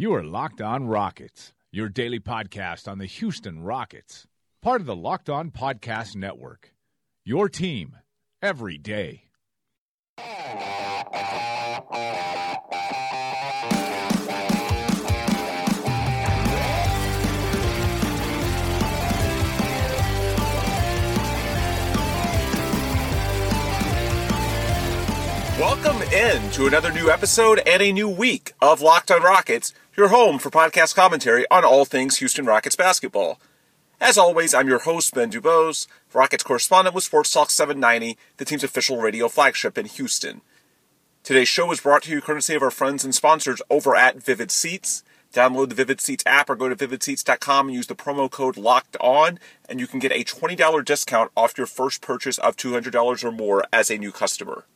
You are Locked On Rockets, your daily podcast on the Houston Rockets, part of the Locked On Podcast Network. Your team every day. Welcome in to another new episode and a new week of Locked on Rockets, your home for podcast commentary on all things Houston Rockets basketball. As always, I'm your host, Ben DuBose, Rockets correspondent with Sports Talk 790, the team's official radio flagship in Houston. Today's show is brought to you courtesy of our friends and sponsors over at Vivid Seats. Download the Vivid Seats app or go to vividseats.com and use the promo code LOCKED ON, and you can get a $20 discount off your first purchase of $200 or more as a new customer.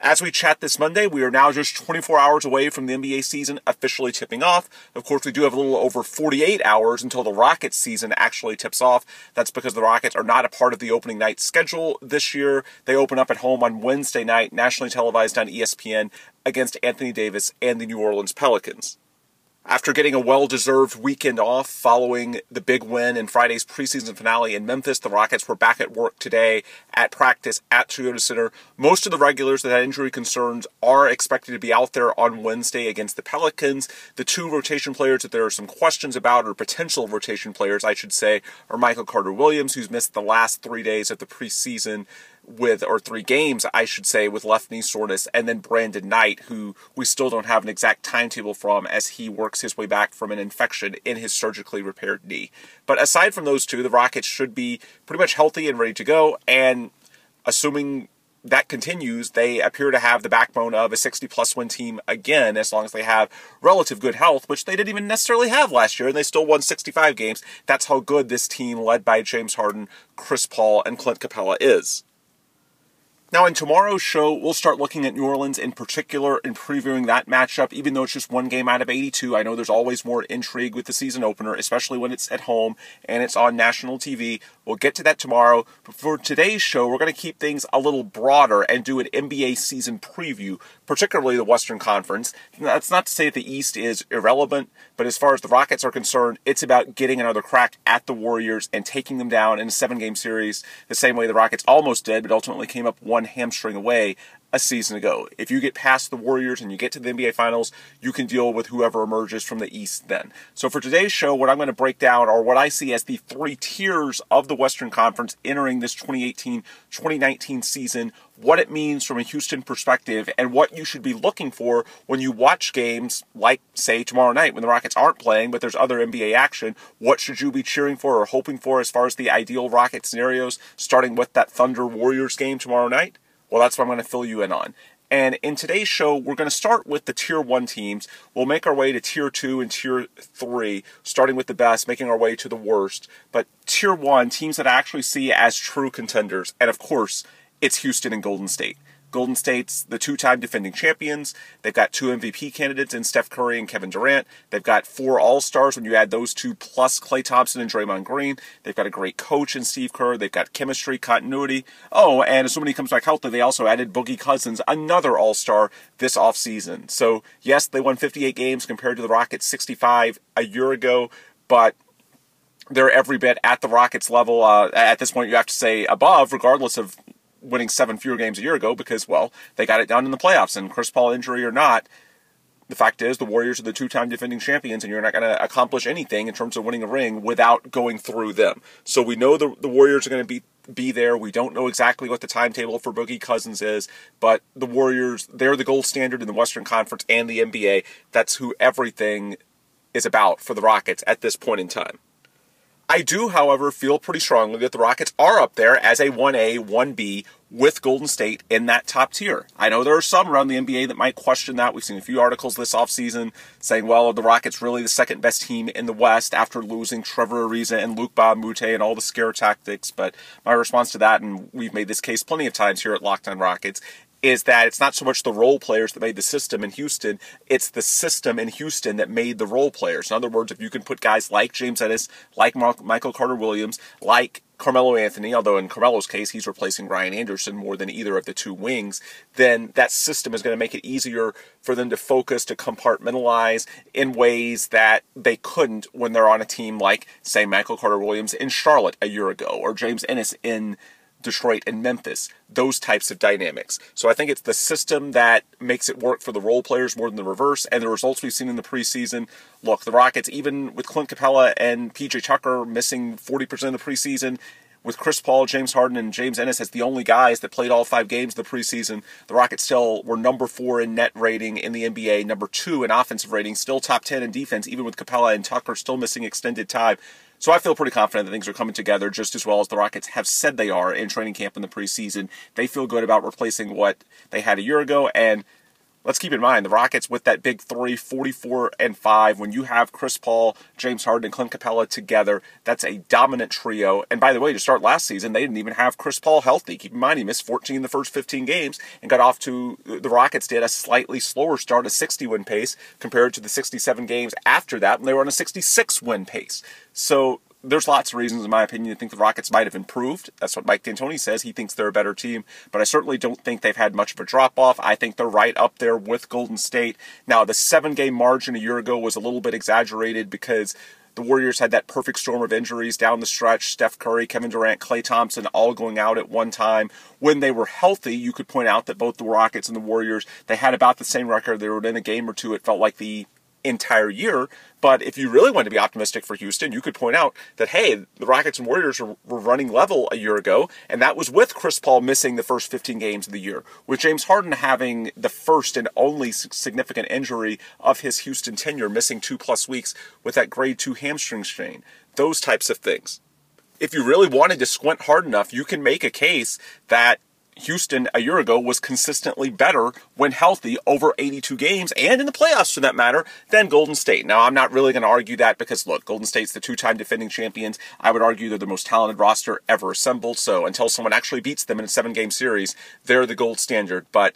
As we chat this Monday, we are now just 24 hours away from the NBA season officially tipping off. Of course, we do have a little over 48 hours until the Rockets season actually tips off. That's because the Rockets are not a part of the opening night schedule this year. They open up at home on Wednesday night, nationally televised on ESPN, against Anthony Davis and the New Orleans Pelicans. After getting a well deserved weekend off following the big win in Friday's preseason finale in Memphis, the Rockets were back at work today at practice at Toyota Center. Most of the regulars that had injury concerns are expected to be out there on Wednesday against the Pelicans. The two rotation players that there are some questions about, or potential rotation players, I should say, are Michael Carter Williams, who's missed the last three days of the preseason with, or three games, I should say, with left knee soreness, and then Brandon Knight, who we still don't have an exact timetable from as he works his way back from an infection in his surgically repaired knee. But aside from those two, the Rockets should be pretty much healthy and ready to go, and assuming that continues, they appear to have the backbone of a 60 plus win team again, as long as they have relative good health, which they didn't even necessarily have last year, and they still won 65 games. That's how good this team, led by James Harden, Chris Paul, and Clint Capela, is. Now, in tomorrow's show, we'll start looking at New Orleans in particular and previewing that matchup. Even though it's just one game out of 82, I know there's always more intrigue with the season opener, especially when it's at home and it's on national TV. We'll get to that tomorrow. But for today's show, we're going to keep things a little broader and do an NBA season preview, particularly the Western Conference. That's not to say that the East is irrelevant, but as far as the Rockets are concerned, it's about getting another crack at the Warriors and taking them down in a seven game series, the same way the Rockets almost did, but ultimately came up one hamstring away a season ago. If you get past the Warriors and you get to the NBA Finals, you can deal with whoever emerges from the East then. So for today's show, what I'm going to break down are what I see as the three tiers of the Western Conference entering this 2018-2019 season, what it means from a Houston perspective, and what you should be looking for when you watch games like, say, tomorrow night when the Rockets aren't playing, but there's other NBA action. What should you be cheering for or hoping for as far as the ideal Rocket scenarios, starting with that Thunder Warriors game tomorrow night? Well, that's what I'm going to fill you in on. And in today's show, we're going to start with the tier one teams. We'll make our way to tier two and tier three, starting with the best, making our way to the worst. But tier one, teams that I actually see as true contenders. And of course, it's Houston and Golden State. Golden State's the two time defending champions. They've got two MVP candidates in Steph Curry and Kevin Durant. They've got four All Stars when you add those two plus Klay Thompson and Draymond Green. They've got a great coach in Steve Kerr. They've got chemistry, continuity. Oh, and assuming he comes back healthy, they also added Boogie Cousins, another All Star this offseason. So, yes, they won 58 games compared to the Rockets 65 a year ago, but they're every bit at the Rockets level. Uh, at this point, you have to say above, regardless of winning seven fewer games a year ago because, well, they got it done in the playoffs. And Chris Paul injury or not, the fact is the Warriors are the two-time defending champions, and you're not going to accomplish anything in terms of winning a ring without going through them. So we know the, the Warriors are going to be be there. We don't know exactly what the timetable for Boogie Cousins is, but the Warriors, they're the gold standard in the Western Conference and the NBA. That's who everything is about for the Rockets at this point in time. I do, however, feel pretty strongly that the Rockets are up there as a 1A, 1B with Golden State in that top tier. I know there are some around the NBA that might question that. We've seen a few articles this offseason saying, well, are the Rockets really the second best team in the West after losing Trevor Ariza and Luke Moute and all the scare tactics? But my response to that, and we've made this case plenty of times here at Locked on Rockets, is that it's not so much the role players that made the system in Houston, it's the system in Houston that made the role players. In other words, if you can put guys like James Ennis, like Michael Carter Williams, like Carmelo Anthony, although in Carmelo's case he's replacing Ryan Anderson more than either of the two wings, then that system is going to make it easier for them to focus, to compartmentalize in ways that they couldn't when they're on a team like, say, Michael Carter Williams in Charlotte a year ago, or James Ennis in Detroit and Memphis, those types of dynamics. So I think it's the system that makes it work for the role players more than the reverse, and the results we've seen in the preseason. Look, the Rockets, even with Clint Capela and PJ Tucker missing 40% of the preseason, with Chris Paul, James Harden, and James Ennis as the only guys that played all five games of the preseason, the Rockets still were number four in net rating in the NBA, number two in offensive rating, still top 10 in defense, even with Capela and Tucker still missing extended time. So I feel pretty confident that things are coming together just as well as the Rockets have said they are in training camp in the preseason. They feel good about replacing what they had a year ago. And let's keep in mind the Rockets with that big three, 44 and 5, when you have Chris Paul, James Harden, and Clint Capela together, that's a dominant trio. And by the way, to start last season, they didn't even have Chris Paul healthy. Keep in mind, he missed 14 in the first 15 games and got off to the Rockets did a slightly slower start, a 60 win pace compared to the 67 games after that when they were on a 66 win pace. So there's lots of reasons, in my opinion, to think the Rockets might have improved. That's what Mike D'Antoni says. He thinks they're a better team, but I certainly don't think they've had much of a drop off. I think they're right up there with Golden State. Now, the seven game margin a year ago was a little bit exaggerated because the Warriors had that perfect storm of injuries down the stretch. Steph Curry, Kevin Durant, Klay Thompson all going out at one time. When they were healthy, you could point out that both the Rockets and the Warriors, they had about the same record. They were in a game or two. It felt like the entire year. But if you really want to be optimistic for Houston, you could point out that, hey, the Rockets and Warriors were, running level a year ago, and that was with Chris Paul missing the first 15 games of the year, with James Harden having the first and only significant injury of his Houston tenure, missing two plus weeks with that grade two hamstring strain. Those types of things. If you really wanted to squint hard enough, you can make a case that Houston a year ago was consistently better when healthy over 82 games and in the playoffs for that matter than Golden State. Now, I'm not really going to argue that because look, Golden State's the two time defending champions. I would argue they're the most talented roster ever assembled. So until someone actually beats them in a seven game series, they're the gold standard. But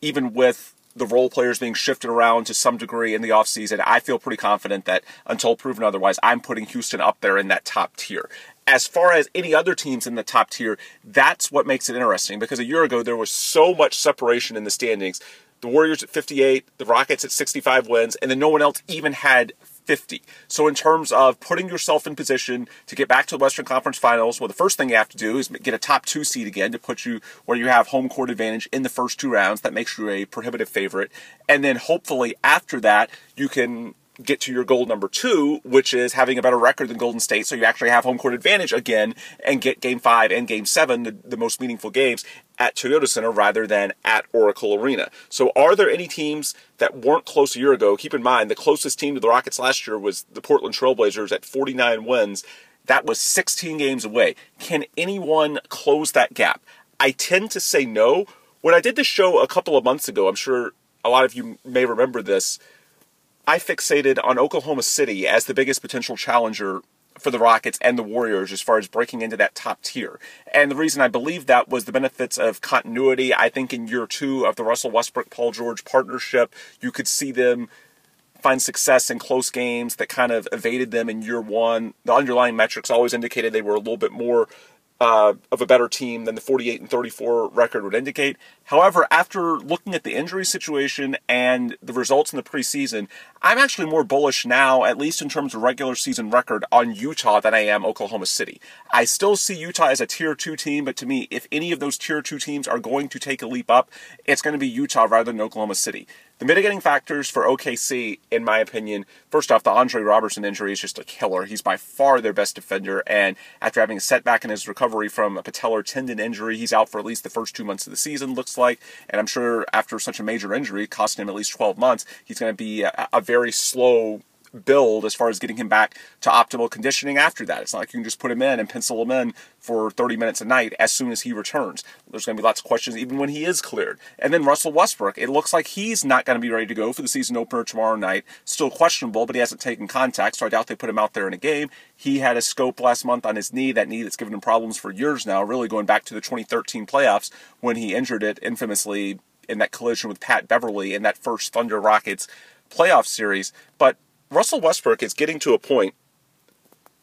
even with the role players being shifted around to some degree in the offseason, I feel pretty confident that until proven otherwise, I'm putting Houston up there in that top tier as far as any other teams in the top tier, that's what makes it interesting because a year ago there was so much separation in the standings. The Warriors at 58, the Rockets at 65 wins, and then no one else even had 50. So, in terms of putting yourself in position to get back to the Western Conference Finals, well, the first thing you have to do is get a top two seed again to put you where you have home court advantage in the first two rounds. That makes you a prohibitive favorite. And then hopefully after that, you can get to your goal number two, which is having a better record than Golden State. So you actually have home court advantage again and get game five and game seven, the, the most meaningful games, at Toyota Center rather than at Oracle Arena. So are there any teams that weren't close a year ago? Keep in mind, the closest team to the Rockets last year was the Portland Trailblazers at 49 wins. That was 16 games away. Can anyone close that gap? I tend to say no. When I did this show a couple of months ago, I'm sure a lot of you may remember this I fixated on Oklahoma City as the biggest potential challenger for the Rockets and the Warriors as far as breaking into that top tier. And the reason I believe that was the benefits of continuity. I think in year two of the Russell Westbrook Paul George partnership, you could see them find success in close games that kind of evaded them in year one. The underlying metrics always indicated they were a little bit more uh, of a better team than the 48 and 34 record would indicate. However, after looking at the injury situation and the results in the preseason, I'm actually more bullish now, at least in terms of regular season record, on Utah than I am Oklahoma City. I still see Utah as a tier two team, but to me, if any of those tier two teams are going to take a leap up, it's going to be Utah rather than Oklahoma City. The mitigating factors for OKC, in my opinion, first off, the Andre Roberson injury is just a killer. He's by far their best defender, and after having a setback in his recovery from a patellar tendon injury, he's out for at least the first two months of the season, looks like. And I'm sure after such a major injury, costing him at least 12 months, he's going to be a, a very slow build as far as getting him back to optimal conditioning after that. It's not like you can just put him in and pencil him in for 30 minutes a night as soon as he returns. There's going to be lots of questions even when he is cleared. And then Russell Westbrook, it looks like he's not going to be ready to go for the season opener tomorrow night. Still questionable, but he hasn't taken contact, so I doubt they put him out there in a game. He had a scope last month on his knee, that knee that's given him problems for years now, really going back to the 2013 playoffs when he injured it infamously in that collision with Pat Beverley in that first Thunder Rockets playoff series. But Russell Westbrook is getting to a point.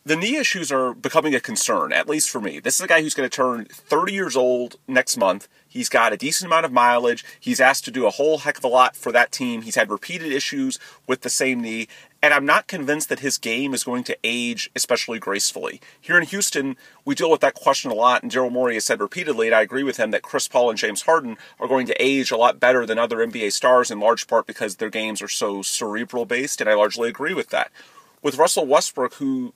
The knee issues are becoming a concern, at least for me. This is a guy who's going to turn 30 years old next month. He's got a decent amount of mileage. He's asked to do a whole heck of a lot for that team. He's had repeated issues with the same knee. And I'm not convinced that his game is going to age especially gracefully. Here in Houston, we deal with that question a lot, and Daryl Morey has said repeatedly, and I agree with him, that Chris Paul and James Harden are going to age a lot better than other NBA stars in large part because their games are so cerebral based, and I largely agree with that. With Russell Westbrook, who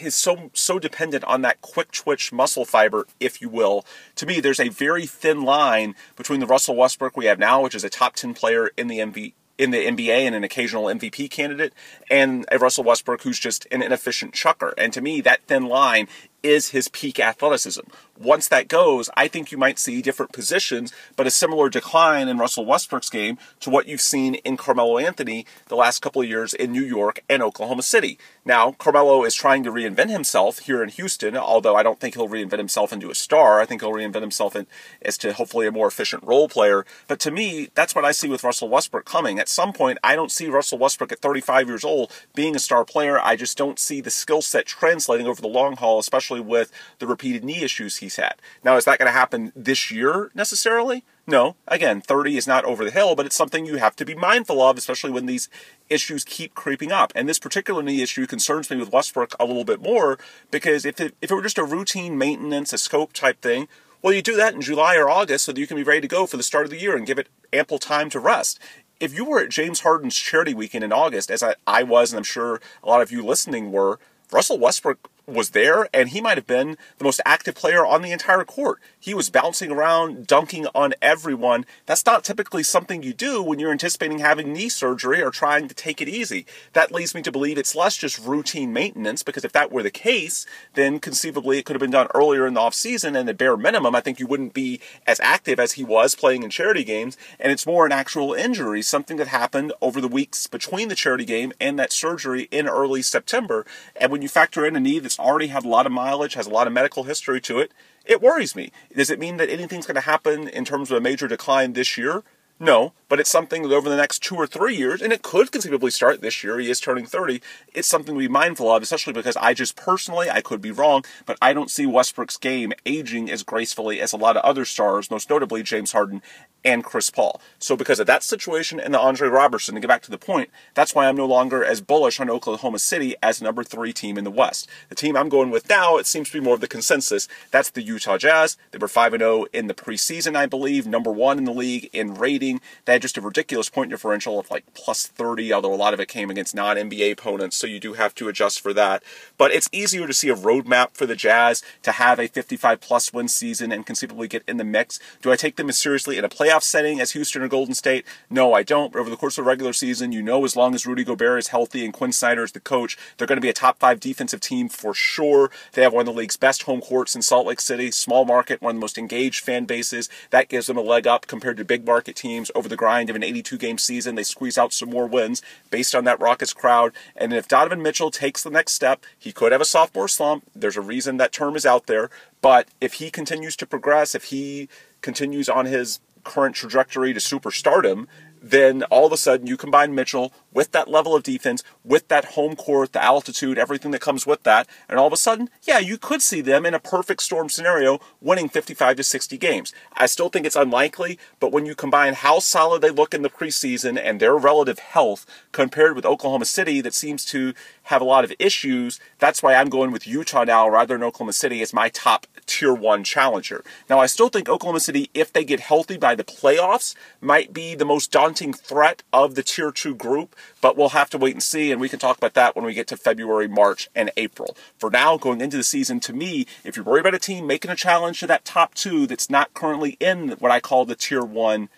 is so so dependent on that quick twitch muscle fiber, if you will. To me, there's a very thin line between the Russell Westbrook we have now, which is a top ten player in the MV, in the NBA and an occasional MVP candidate, and a Russell Westbrook who's just an inefficient chucker. And to me, that thin line is his peak athleticism. Once that goes, I think you might see different positions, but a similar decline in Russell Westbrook's game to what you've seen in Carmelo Anthony the last couple of years in New York and Oklahoma City. Now, Carmelo is trying to reinvent himself here in Houston, although I don't think he'll reinvent himself into a star. I think he'll reinvent himself in, as to hopefully a more efficient role player. But to me, that's what I see with Russell Westbrook coming. At some point, I don't see Russell Westbrook at 35 years old being a star player. I just don't see the skill set translating over the long haul, especially especially with the repeated knee issues he's had. Now, is that going to happen this year necessarily? No. Again, 30 is not over the hill, but it's something you have to be mindful of, especially when these issues keep creeping up. And this particular knee issue concerns me with Westbrook a little bit more because if it, if it were just a routine maintenance, a scope type thing, well, you do that in July or August so that you can be ready to go for the start of the year and give it ample time to rest if you were at James Harden's charity weekend in August, as I, I was, and I'm sure a lot of you listening were, Russell Westbrook was there, and he might have been the most active player on the entire court. He was bouncing around, dunking on everyone. That's not typically something you do when you're anticipating having knee surgery or trying to take it easy. That leads me to believe it's less just routine maintenance, because if that were the case, then conceivably it could have been done earlier in the offseason, and at bare minimum, I think you wouldn't be as active as he was playing in charity games, and it's more an actual injury, something that happened over the weeks between the charity game and that surgery in early September. And when you factor in a knee that's already had a lot of mileage, has a lot of medical history to it, it worries me. Does it mean that anything's going to happen in terms of a major decline this year? No, but it's something that over the next two or three years, and it could conceivably start this year, he is turning 30, it's something to be mindful of, especially because I just personally, I could be wrong, but I don't see Westbrook's game aging as gracefully as a lot of other stars, most notably James Harden and Chris Paul. So because of that situation and the Andre Roberson, to get back to the point, that's why I'm no longer as bullish on Oklahoma City as number three team in the West. The team I'm going with now, it seems to be more of the consensus. That's the Utah Jazz. They were 5 0 in the preseason, I believe, number one in the league in rating. They had just a ridiculous point differential of like plus 30, although a lot of it came against non NBA opponents, so you do have to adjust for that. But it's easier to see a roadmap for the Jazz to have a 55 plus win season and conceivably get in the mix. Do I take them as seriously in a playoff setting as Houston or Golden State? No, I don't. But over the course of the regular season, you know, as long as Rudy Gobert is healthy and Quin Snyder is the coach, they're going to be a top five defensive team for sure. They have one of the league's best home courts in Salt Lake City, small market, one of the most engaged fan bases. That gives them a leg up compared to big market teams over the grind of an 82 game season. They squeeze out some more wins based on that Rockets crowd. And if Donovan Mitchell takes the next step, he could have a sophomore slump. There's a reason that term is out there. But if he continues to progress, if he continues on his current trajectory to superstardom, then all of a sudden you combine Mitchell with that level of defense, with that home court, the altitude, everything that comes with that, and all of a sudden, yeah, you could see them in a perfect storm scenario winning 55 to 60 games. I still think it's unlikely, but when you combine how solid they look in the preseason and their relative health compared with Oklahoma City that seems to have a lot of issues, that's why I'm going with Utah now rather than Oklahoma City as my top tier one challenger. Now, I still think Oklahoma City, if they get healthy by the playoffs, might be the most daunting threat of the tier two group, but we'll have to wait and see, and we can talk about that when we get to February, March, and April. For now, going into the season, to me, if you're worried about a team making a challenge to that top two that's not currently in what I call the tier one,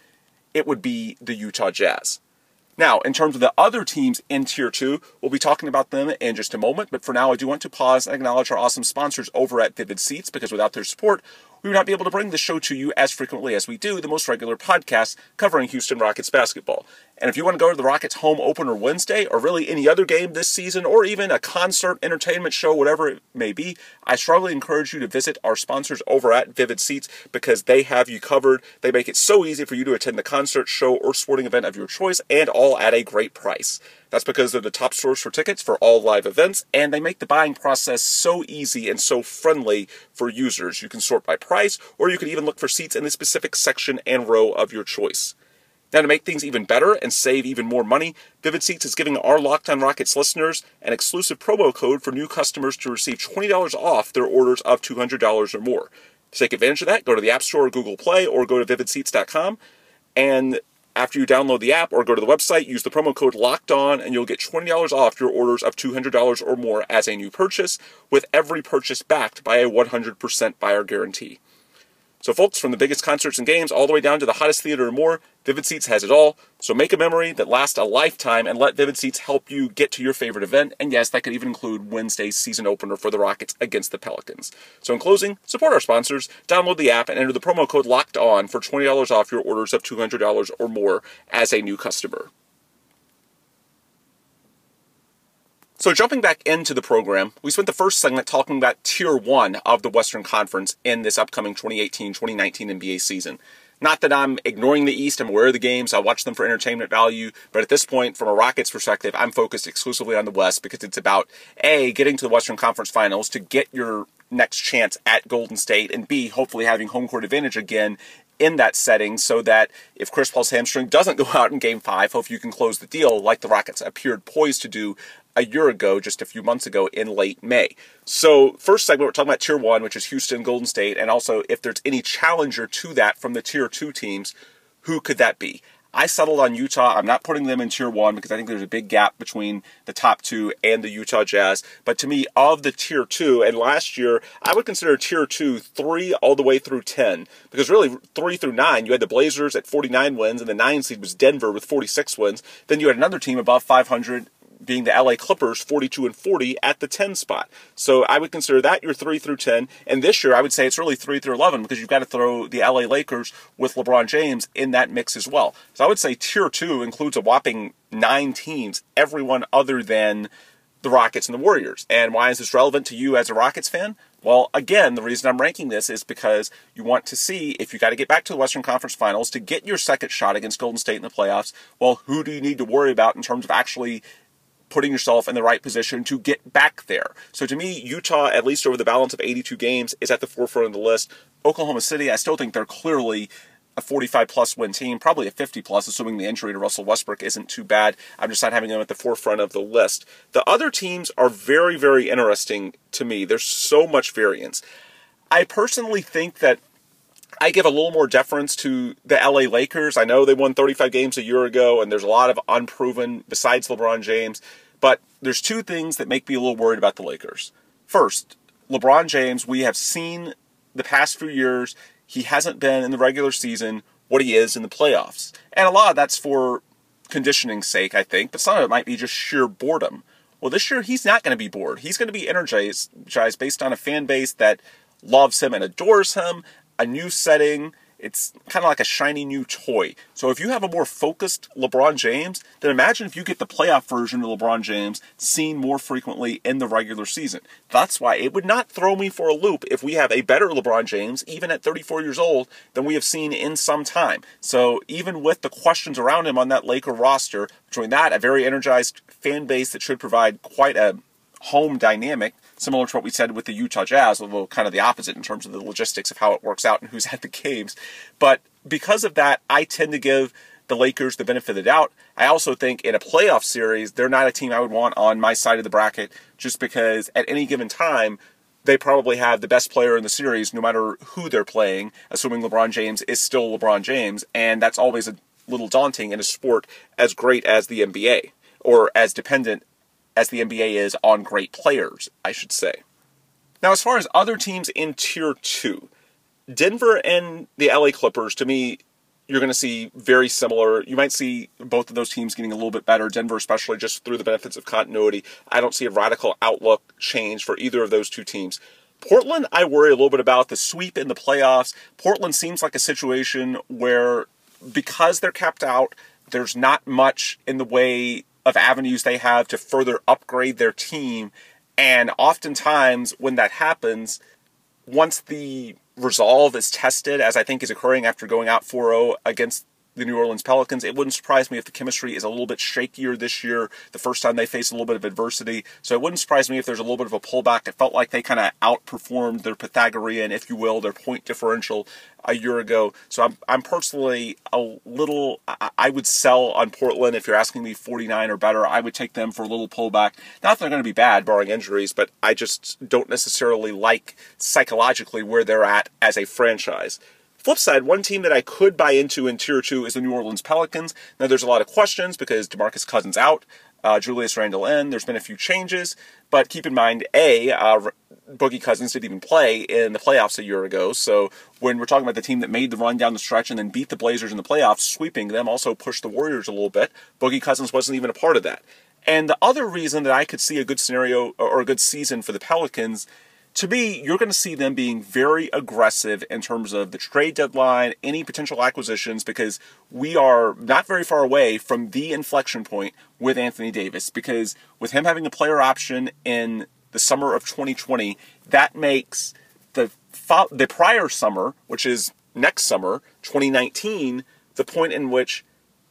it would be the Utah Jazz. Now, in terms of the other teams in Tier 2, we'll be talking about them in just a moment, but for now, I do want to pause and acknowledge our awesome sponsors over at Vivid Seats because without their support, we would not be able to bring the show to you as frequently as we do, the most regular podcast covering Houston Rockets basketball. And if you want to go to the Rockets home opener Wednesday, or really any other game this season, or even a concert, entertainment show, whatever it may be, I strongly encourage you to visit our sponsors over at Vivid Seats because they have you covered. They make it so easy for you to attend the concert, show, or sporting event of your choice, and all at a great price. That's because they're the top source for tickets for all live events, and they make the buying process so easy and so friendly for users. You can sort by price, or you can even look for seats in the specific section and row of your choice. Now, to make things even better and save even more money, Vivid Seats is giving our Locked On Rockets listeners an exclusive promo code for new customers to receive $20 off their orders of $200 or more. To take advantage of that, go to the App Store or Google Play or go to vividseats.com. And after you download the app or go to the website, use the promo code LOCKED ON and you'll get $20 off your orders of $200 or more as a new purchase, with every purchase backed by a 100% buyer guarantee. So, folks, from the biggest concerts and games all the way down to the hottest theater and more, Vivid Seats has it all. So, make a memory that lasts a lifetime and let Vivid Seats help you get to your favorite event. And yes, that could even include Wednesday's season opener for the Rockets against the Pelicans. So, in closing, support our sponsors, download the app, and enter the promo code LOCKED ON for $20 off your orders of $200 or more as a new customer. So, jumping back into the program, we spent the first segment talking about Tier 1 of the Western Conference in this upcoming 2018 2019 NBA season. Not that I'm ignoring the East, I'm aware of the games, I watch them for entertainment value, but at this point, from a Rockets perspective, I'm focused exclusively on the West because it's about A, getting to the Western Conference Finals to get your next chance at Golden State, and B, hopefully having home court advantage again in that setting so that if Chris Paul's hamstring doesn't go out in game five, hopefully you can close the deal like the Rockets appeared poised to do a year ago, just a few months ago in late May. So, first segment, we're talking about Tier 1, which is Houston, Golden State, and also if there's any challenger to that from the Tier 2 teams, who could that be? I settled on Utah. I'm not putting them in tier one because I think there's a big gap between the top two and the Utah Jazz. But to me, of the tier two, and last year, I would consider tier two three all the way through 10. Because really, three through nine, you had the Blazers at 49 wins, and the nine seed was Denver with 46 wins. Then you had another team above 500 being the LA Clippers 42 and 40 at the 10 spot. So I would consider that your 3 through 10. And this year I would say it's really 3 through 11 because you've got to throw the LA Lakers with LeBron James in that mix as well. So I would say tier 2 includes a whopping 9 teams, everyone other than the Rockets and the Warriors. And why is this relevant to you as a Rockets fan? Well, again, the reason I'm ranking this is because you want to see if you got to get back to the Western Conference Finals to get your second shot against Golden State in the playoffs. Well, who do you need to worry about in terms of actually putting yourself in the right position to get back there. So to me, Utah, at least over the balance of 82 games, is at the forefront of the list. Oklahoma City, I still think they're clearly a 45 plus win team, probably a 50 plus, assuming the injury to Russell Westbrook isn't too bad. I'm just not having them at the forefront of the list. The other teams are very, very interesting to me. There's so much variance. I personally think that I give a little more deference to the LA Lakers. I know they won 35 games a year ago, and there's a lot of unproven besides LeBron James. But there's two things that make me a little worried about the Lakers. First, LeBron James, we have seen the past few years, he hasn't been in the regular season what he is in the playoffs. And a lot of that's for conditioning's sake, I think, but some of it might be just sheer boredom. Well, this year he's not going to be bored. He's going to be energized based on a fan base that loves him and adores him, a new setting. It's kind of like a shiny new toy. So if you have a more focused LeBron James, then imagine if you get the playoff version of LeBron James seen more frequently in the regular season. That's why it would not throw me for a loop if we have a better LeBron James, even at 34 years old, than we have seen in some time. So even with the questions around him on that Laker roster, between that, a very energized fan base that should provide quite a home dynamic, similar to what we said with the Utah Jazz, although kind of the opposite in terms of the logistics of how it works out and who's at the games. But because of that, I tend to give the Lakers the benefit of the doubt. I also think in a playoff series, they're not a team I would want on my side of the bracket just because at any given time, they probably have the best player in the series no matter who they're playing, assuming LeBron James is still LeBron James. And that's always a little daunting in a sport as great as the NBA or as dependent as the NBA is on great players, I should say. Now, as far as other teams in Tier 2, Denver and the LA Clippers, to me, you're going to see very similar. You might see both of those teams getting a little bit better. Denver, especially just through the benefits of continuity. I don't see a radical outlook change for either of those two teams. Portland, I worry a little bit about the sweep in the playoffs. Portland seems like a situation where, because they're kept out, there's not much in the way of avenues they have to further upgrade their team. And oftentimes, when that happens, once the resolve is tested, as I think is occurring after going out 4 0 against the New Orleans Pelicans. It wouldn't surprise me if the chemistry is a little bit shakier this year, the first time they face a little bit of adversity. So it wouldn't surprise me if there's a little bit of a pullback. It felt like they kind of outperformed their Pythagorean, if you will, their point differential a year ago. So I'm, I'm personally a little, I, I would sell on Portland if you're asking me 49 or better. I would take them for a little pullback. Not that they're going to be bad, barring injuries, but I just don't necessarily like psychologically where they're at as a franchise. Flip side, one team that I could buy into in Tier 2 is the New Orleans Pelicans. Now, there's a lot of questions because DeMarcus Cousins out, uh, Julius Randle in. There's been a few changes, but keep in mind, A, uh, Boogie Cousins didn't even play in the playoffs a year ago. So when we're talking about the team that made the run down the stretch and then beat the Blazers in the playoffs, sweeping them, also pushed the Warriors a little bit, Boogie Cousins wasn't even a part of that. And the other reason that I could see a good scenario or a good season for the Pelicans to me, you're going to see them being very aggressive in terms of the trade deadline, any potential acquisitions, because we are not very far away from the inflection point with Anthony Davis. Because with him having a player option in the summer of 2020, that makes the the prior summer, which is next summer, 2019, the point in which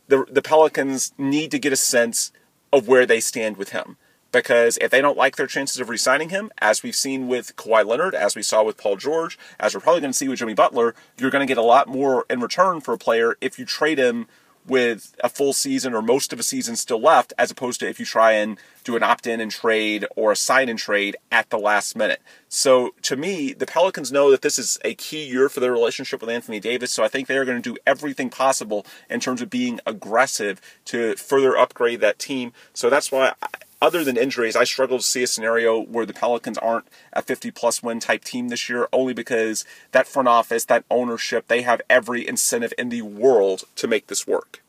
the the Pelicans need to get a sense of where they stand with him because if they don't like their chances of re-signing him, as we've seen with Kawhi Leonard, as we saw with Paul George, as we're probably going to see with Jimmy Butler, you're going to get a lot more in return for a player if you trade him with a full season or most of a season still left, as opposed to if you try and do an opt-in and trade or a sign and trade at the last minute. So to me, the Pelicans know that this is a key year for their relationship with Anthony Davis. So I think they are going to do everything possible in terms of being aggressive to further upgrade that team. So that's why other than injuries, I struggle to see a scenario where the Pelicans aren't a 50 plus win type team this year, only because that front office, that ownership, they have every incentive in the world to make this work.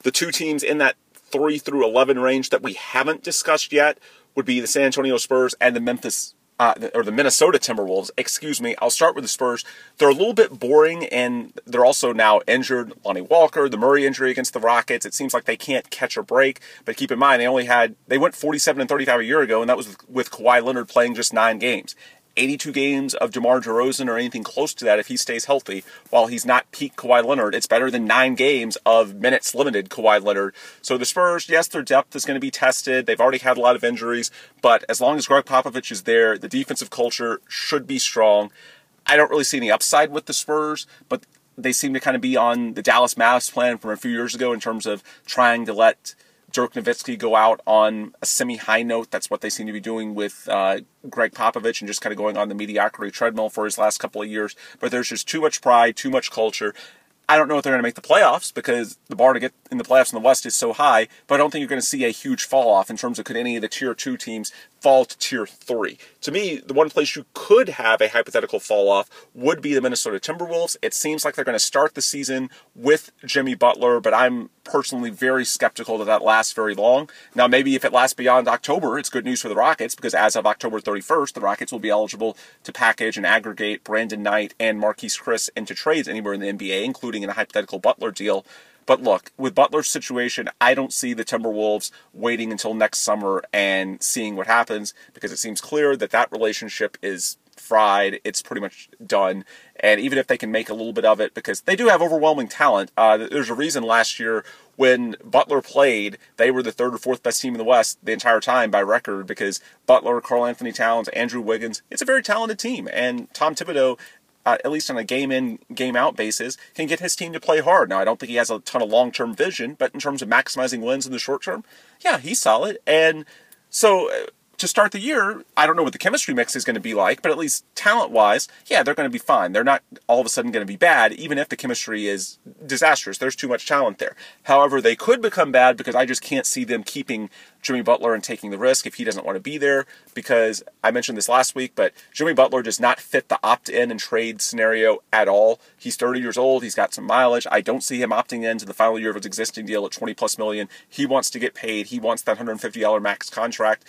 The two teams in that 3 through 11 range that we haven't discussed yet would be the San Antonio Spurs and the Memphis uh, or the Minnesota Timberwolves, excuse me. I'll start with the Spurs. They're a little bit boring, and they're also now injured. Lonnie Walker, the Murray injury against the Rockets. It seems like they can't catch a break. But keep in mind, they only had they went 47 and 35 a year ago, and that was with, with Kawhi Leonard playing just nine games. 82 games of DeMar DeRozan or anything close to that if he stays healthy, while he's not peak Kawhi Leonard. It's better than nine games of minutes limited Kawhi Leonard. So the Spurs, yes, their depth is going to be tested. They've already had a lot of injuries, but as long as Gregg Popovich is there, the defensive culture should be strong. I don't really see any upside with the Spurs, but they seem to kind of be on the Dallas Mavs plan from a few years ago in terms of trying to let Dirk Nowitzki go out on a semi high note. That's what they seem to be doing with uh, Gregg Popovich and just kind of going on the mediocrity treadmill for his last couple of years. But there's just too much pride, too much culture. I don't know if they're going to make the playoffs because the bar to get in the playoffs in the West is so high, but I don't think you're going to see a huge fall off in terms of could any of the tier two teams fall to tier three. To me, the one place you could have a hypothetical fall off would be the Minnesota Timberwolves. It seems like they're going to start the season with Jimmy Butler, but I'm personally very skeptical that that lasts very long. Now, maybe if it lasts beyond October, it's good news for the Rockets because as of October 31st, the Rockets will be eligible to package and aggregate Brandon Knight and Marquese Chriss into trades anywhere in the NBA, including in a hypothetical Butler deal. But look, with Butler's situation, I don't see the Timberwolves waiting until next summer and seeing what happens because it seems clear that that relationship is fried. It's pretty much done. And even if they can make a little bit of it, because they do have overwhelming talent, uh, there's a reason last year when Butler played, they were the third or fourth best team in the West the entire time by record because Butler, Karl-Anthony Towns, Andrew Wiggins, it's a very talented team. And Tom Thibodeau, uh, at least on a game in, game out basis, can get his team to play hard. Now, I don't think he has a ton of long term vision, but in terms of maximizing wins in the short term, yeah, he's solid. And so uh, to start the year, I don't know what the chemistry mix is going to be like, but at least talent wise, yeah, they're going to be fine. They're not all of a sudden going to be bad, even if the chemistry is disastrous. There's too much talent there. However, they could become bad because I just can't see them keeping Jimmy Butler and taking the risk if he doesn't want to be there. Because I mentioned this last week, but Jimmy Butler does not fit the opt in and trade scenario at all. He's 30 years old. He's got some mileage. I don't see him opting into the final year of his existing deal at 20 plus million. He wants to get paid. He wants that $150 max contract.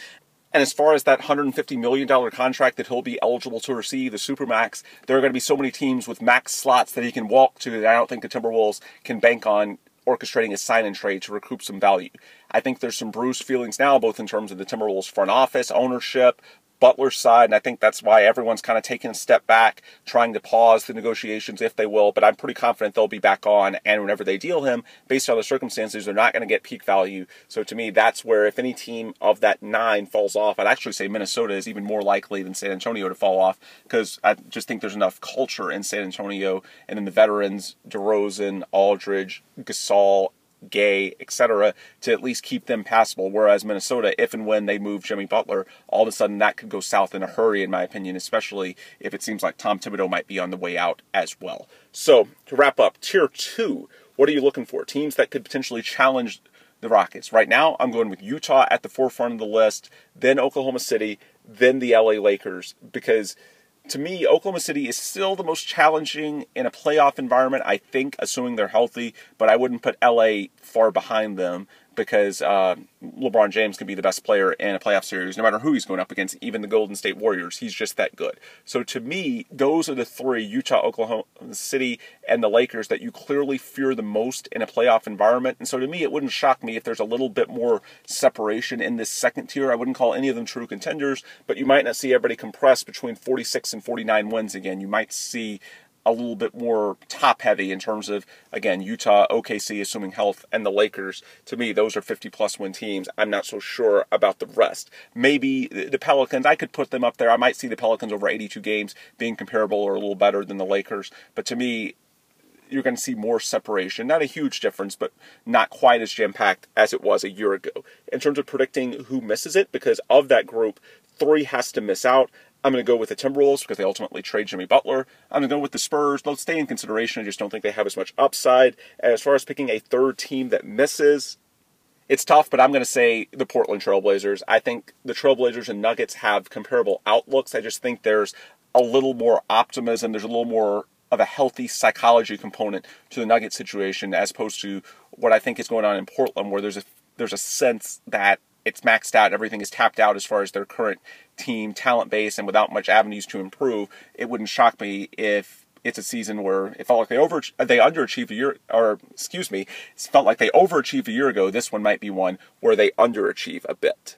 And as far as that $150 million contract that he'll be eligible to receive, the Supermax, there are going to be so many teams with max slots that he can walk to that I don't think the Timberwolves can bank on orchestrating a sign and trade to recoup some value. I think there's some bruised feelings now, both in terms of the Timberwolves front office, ownership, Butler's side, and I think that's why everyone's kind of taking a step back, trying to pause the negotiations if they will. But I'm pretty confident they'll be back on, and whenever they deal him, based on the circumstances, they're not going to get peak value. So to me, that's where if any team of that nine falls off, I'd actually say Minnesota is even more likely than San Antonio to fall off because I just think there's enough culture in San Antonio, and then the veterans, DeRozan, Aldridge, Gasol, Gay, etc., to at least keep them passable. Whereas Minnesota, if and when they move Jimmy Butler, all of a sudden that could go south in a hurry, in my opinion, especially if it seems like Tom Thibodeau might be on the way out as well. So, to wrap up, tier two, what are you looking for? Teams that could potentially challenge the Rockets. Right now, I'm going with Utah at the forefront of the list, then Oklahoma City, then the LA Lakers, because to me, Oklahoma City is still the most challenging in a playoff environment, I think, assuming they're healthy, but I wouldn't put LA far behind them because uh, LeBron James can be the best player in a playoff series, no matter who he's going up against, even the Golden State Warriors. He's just that good. So to me, those are the three Utah, Oklahoma City, and the Lakers that you clearly fear the most in a playoff environment. And so to me, it wouldn't shock me if there's a little bit more separation in this second tier. I wouldn't call any of them true contenders, but you might not see everybody compressed between 46 and 49 wins again. You might see a little bit more top heavy in terms of again Utah, OKC, assuming health, and the Lakers. To me, those are 50 plus win teams. I'm not so sure about the rest. Maybe the Pelicans, I could put them up there. I might see the Pelicans over 82 games being comparable or a little better than the Lakers. But to me, you're going to see more separation. Not a huge difference, but not quite as jam packed as it was a year ago. In terms of predicting who misses it, because of that group, three has to miss out. I'm going to go with the Timberwolves because they ultimately trade Jimmy Butler. I'm going to go with the Spurs. They'll stay in consideration. I just don't think they have as much upside. As far as picking a third team that misses, it's tough, but I'm going to say the Portland Trailblazers. I think the Trailblazers and Nuggets have comparable outlooks. I just think there's a little more optimism. There's a little more of a healthy psychology component to the Nugget situation as opposed to what I think is going on in Portland, where there's a there's a sense that it's maxed out, everything is tapped out as far as their current team talent base, and without much avenues to improve, it wouldn't shock me if it's a season where it felt like they over they underachieved a year, or excuse me, it felt like they overachieved a year ago. This one might be one where they underachieve a bit.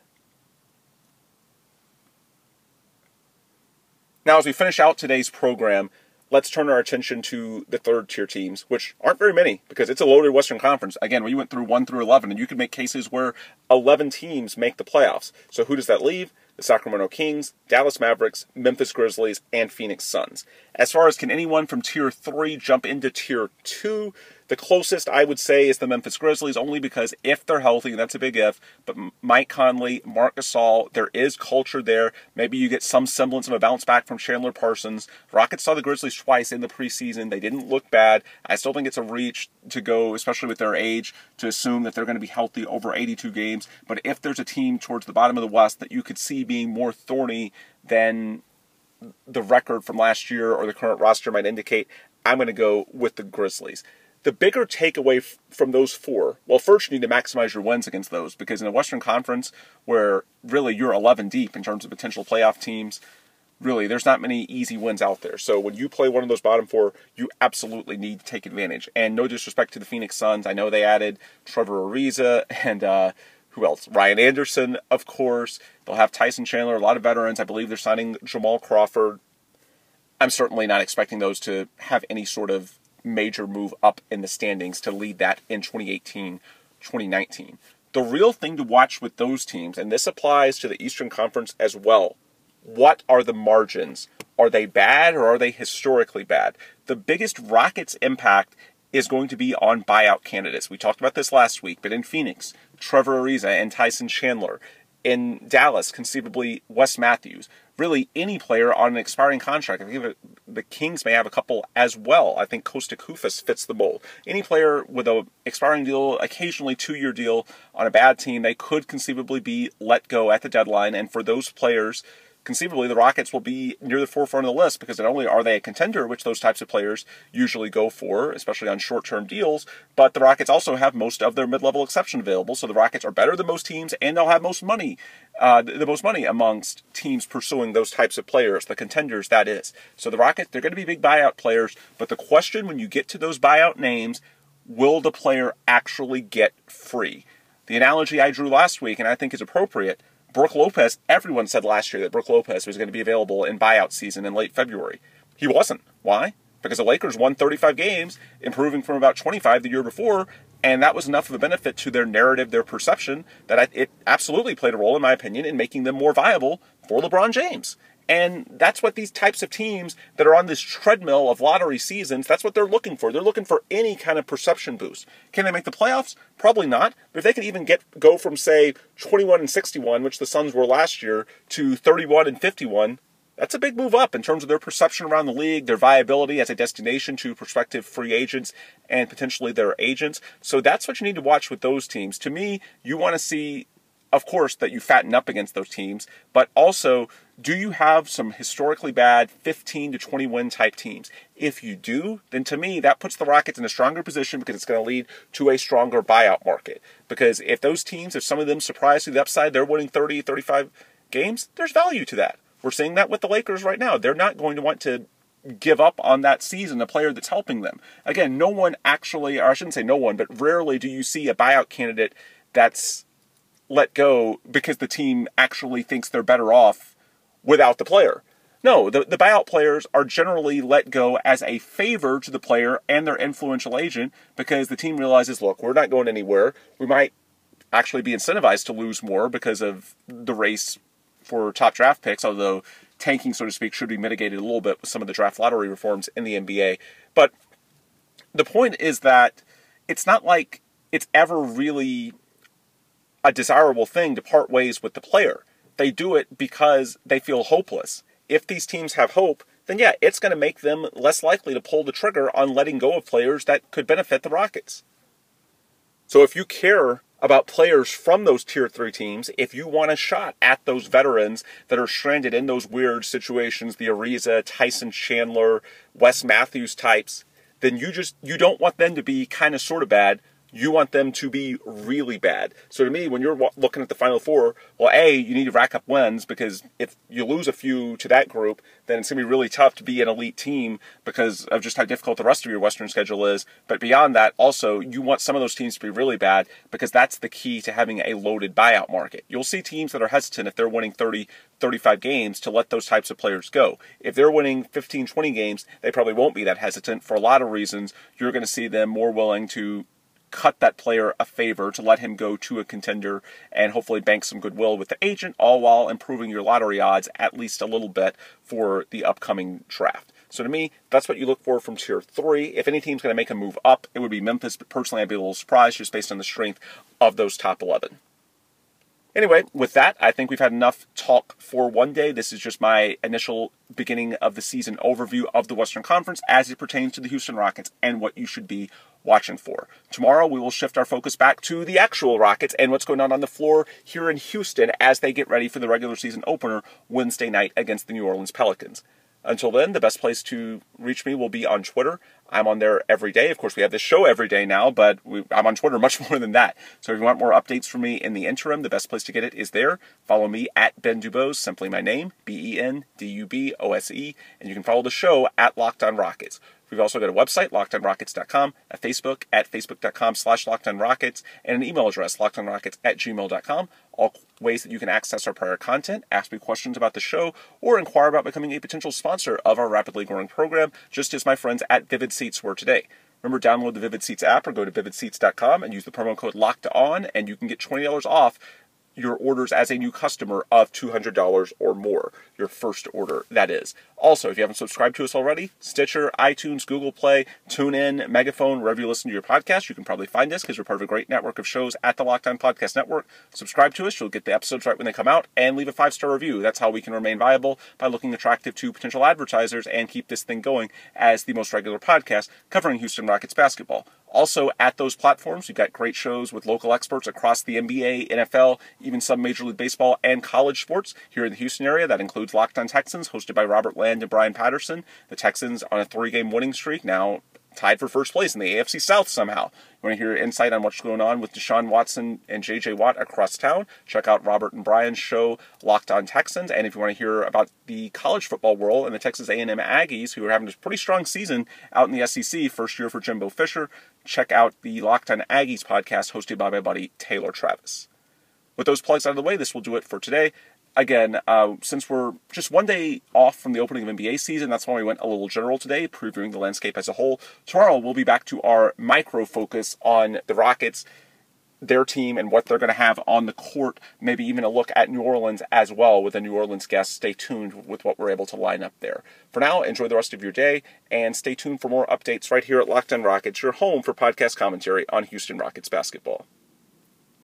Now, as we finish out today's program, let's turn our attention to the third tier teams, which aren't very many because it's a loaded Western Conference. Again, we went through 1 through 11, and you could make cases where 11 teams make the playoffs. So who does that leave? The Sacramento Kings, Dallas Mavericks, Memphis Grizzlies, and Phoenix Suns. As far as can anyone from tier 3 jump into tier 2? The closest I would say is the Memphis Grizzlies, only because if they're healthy, that's a big if, but Mike Conley, Marc Gasol, there is culture there. Maybe you get some semblance of a bounce back from Chandler Parsons. Rockets saw the Grizzlies twice in the preseason. They didn't look bad. I still think it's a reach to go, especially with their age, to assume that they're going to be healthy over 82 games. But if there's a team towards the bottom of the West that you could see being more thorny than the record from last year or the current roster might indicate, I'm going to go with the Grizzlies the bigger takeaway f- from those four, well, first you need to maximize your wins against those because in the Western Conference, where really you're 11 deep in terms of potential playoff teams, really there's not many easy wins out there. So when you play one of those bottom four, you absolutely need to take advantage. And no disrespect to the Phoenix Suns, I know they added Trevor Ariza and uh, who else? Ryan Anderson, of course. They'll have Tyson Chandler, a lot of veterans. I believe they're signing Jamal Crawford. I'm certainly not expecting those to have any sort of major move up in the standings to lead that in 2018 2019. The real thing to watch with those teams, and this applies to the Eastern Conference as well, what are the margins? Are they bad or are they historically bad? The biggest Rockets impact is going to be on buyout candidates. We talked about this last week, but in Phoenix, Trevor Ariza and Tyson Chandler. In Dallas, conceivably Wes Matthews. Really, any player on an expiring contract. I think the Kings may have a couple as well. I think Kosta Koufos fits the mold. Any player with a expiring deal, occasionally two-year deal on a bad team, they could conceivably be let go at the deadline. And for those players conceivably the Rockets will be near the forefront of the list because not only are they a contender, which those types of players usually go for, especially on short term deals, but the Rockets also have most of their mid level exception available. So the Rockets are better than most teams and they'll have most money, uh, the most money amongst teams pursuing those types of players, the contenders, that is. So the Rockets, they're going to be big buyout players, but the question when you get to those buyout names, will the player actually get free? The analogy I drew last week, and I think is appropriate, Brook Lopez, everyone said last year that Brook Lopez was going to be available in buyout season in late February. He wasn't. Why? Because the Lakers won 35 games, improving from about 25 the year before, and that was enough of a benefit to their narrative, their perception, that it absolutely played a role, in my opinion, in making them more viable for LeBron James. And that's what these types of teams that are on this treadmill of lottery seasons, that's what they're looking for. They're looking for any kind of perception boost. Can they make the playoffs? Probably not. But if they can even get go from say 21 and 61, which the Suns were last year, to 31 and 51, that's a big move up in terms of their perception around the league, their viability as a destination to prospective free agents and potentially their agents. So that's what you need to watch with those teams. To me, you want to see of course, that you fatten up against those teams, but also, do you have some historically bad 15 to 20 win type teams? If you do, then to me, that puts the Rockets in a stronger position because it's going to lead to a stronger buyout market. Because if those teams, if some of them surprise to the upside, they're winning 30, 35 games, there's value to that. We're seeing that with the Lakers right now. They're not going to want to give up on that season, a player that's helping them. Again, no one actually, or I shouldn't say no one, but rarely do you see a buyout candidate that's let go because the team actually thinks they're better off without the player. No, the, the buyout players are generally let go as a favor to the player and their influential agent because the team realizes, look, we're not going anywhere. We might actually be incentivized to lose more because of the race for top draft picks, although tanking, so to speak, should be mitigated a little bit with some of the draft lottery reforms in the NBA. But the point is that it's not like it's ever really a desirable thing to part ways with the player. They do it because they feel hopeless. If these teams have hope, then yeah, it's going to make them less likely to pull the trigger on letting go of players that could benefit the Rockets. So if you care about players from those tier three teams, if you want a shot at those veterans that are stranded in those weird situations, the Ariza, Tyson Chandler, Wes Matthews types, then you just you don't want them to be kind of sort of bad you want them to be really bad. So to me, when you're looking at the Final Four, well, A, you need to rack up wins because if you lose a few to that group, then it's going to be really tough to be an elite team because of just how difficult the rest of your Western schedule is. But beyond that, also, you want some of those teams to be really bad because that's the key to having a loaded buyout market. You'll see teams that are hesitant if they're winning 30, 35 games to let those types of players go. If they're winning 15, 20 games, they probably won't be that hesitant for a lot of reasons. You're going to see them more willing to cut that player a favor to let him go to a contender and hopefully bank some goodwill with the agent, all while improving your lottery odds at least a little bit for the upcoming draft. So to me, that's what you look for from tier three. If any team's going to make a move up, it would be Memphis, but personally, I'd be a little surprised just based on the strength of those top 11. Anyway, with that, I think we've had enough talk for one day. This is just my initial beginning of the season overview of the Western Conference as it pertains to the Houston Rockets and what you should be watching for. Tomorrow, we will shift our focus back to the actual Rockets and what's going on on the floor here in Houston as they get ready for the regular season opener Wednesday night against the New Orleans Pelicans. Until then, the best place to reach me will be on Twitter. I'm on there every day. Of course, we have this show every day now, but we, I'm on Twitter much more than that. So if you want more updates from me in the interim, the best place to get it is there. Follow me at Ben DuBose, simply my name, B E N D U B O S E, and you can follow the show at Locked On Rockets. We've also got a website, lockedonrockets.com, a Facebook at facebook.com slash lockedonrockets, and an email address, lockedonrockets at gmail.com. All ways that you can access our prior content, ask me questions about the show, or inquire about becoming a potential sponsor of our rapidly growing program, just as my friends at Vivid Seats were today. Remember, download the Vivid Seats app or go to vividseats.com and use the promo code LOCKED ON, and you can get $20 off your orders as a new customer of $200 or more. Your first order, that is. Also, if you haven't subscribed to us already, Stitcher, iTunes, Google Play, TuneIn, Megaphone, wherever you listen to your podcast, you can probably find us because we're part of a great network of shows at the Locked On Podcast Network. Subscribe to us, you'll get the episodes right when they come out, and leave a five star review. That's how we can remain viable by looking attractive to potential advertisers and keep this thing going as the most regular podcast covering Houston Rockets basketball. Also, at those platforms, we've got great shows with local experts across the NBA, NFL, even some Major League Baseball and college sports here in the Houston area. That includes Locked On Texans, hosted by Robert Land and Brian Patterson. The Texans on a three game winning streak, now tied for first place in the AFC South somehow. You want to hear insight on what's going on with Deshaun Watson and JJ Watt across town? Check out Robert and Brian's show Locked On Texans. And if you want to hear about the college football world and the Texas A&M Aggies, who are having a pretty strong season out in the SEC, first year for Jimbo Fisher, check out the Locked On Aggies podcast hosted by my buddy Taylor Travis. With those plugs out of the way, this will do it for today again, uh, since we're just one day off from the opening of NBA season, that's why we went a little general today, previewing the landscape as a whole. Tomorrow, we'll be back to our micro focus on the Rockets, their team, and what they're going to have on the court. Maybe even a look at New Orleans as well with a New Orleans guest. Stay tuned with what we're able to line up there. For now, enjoy the rest of your day, and stay tuned for more updates right here at Locked On Rockets, your home for podcast commentary on Houston Rockets basketball.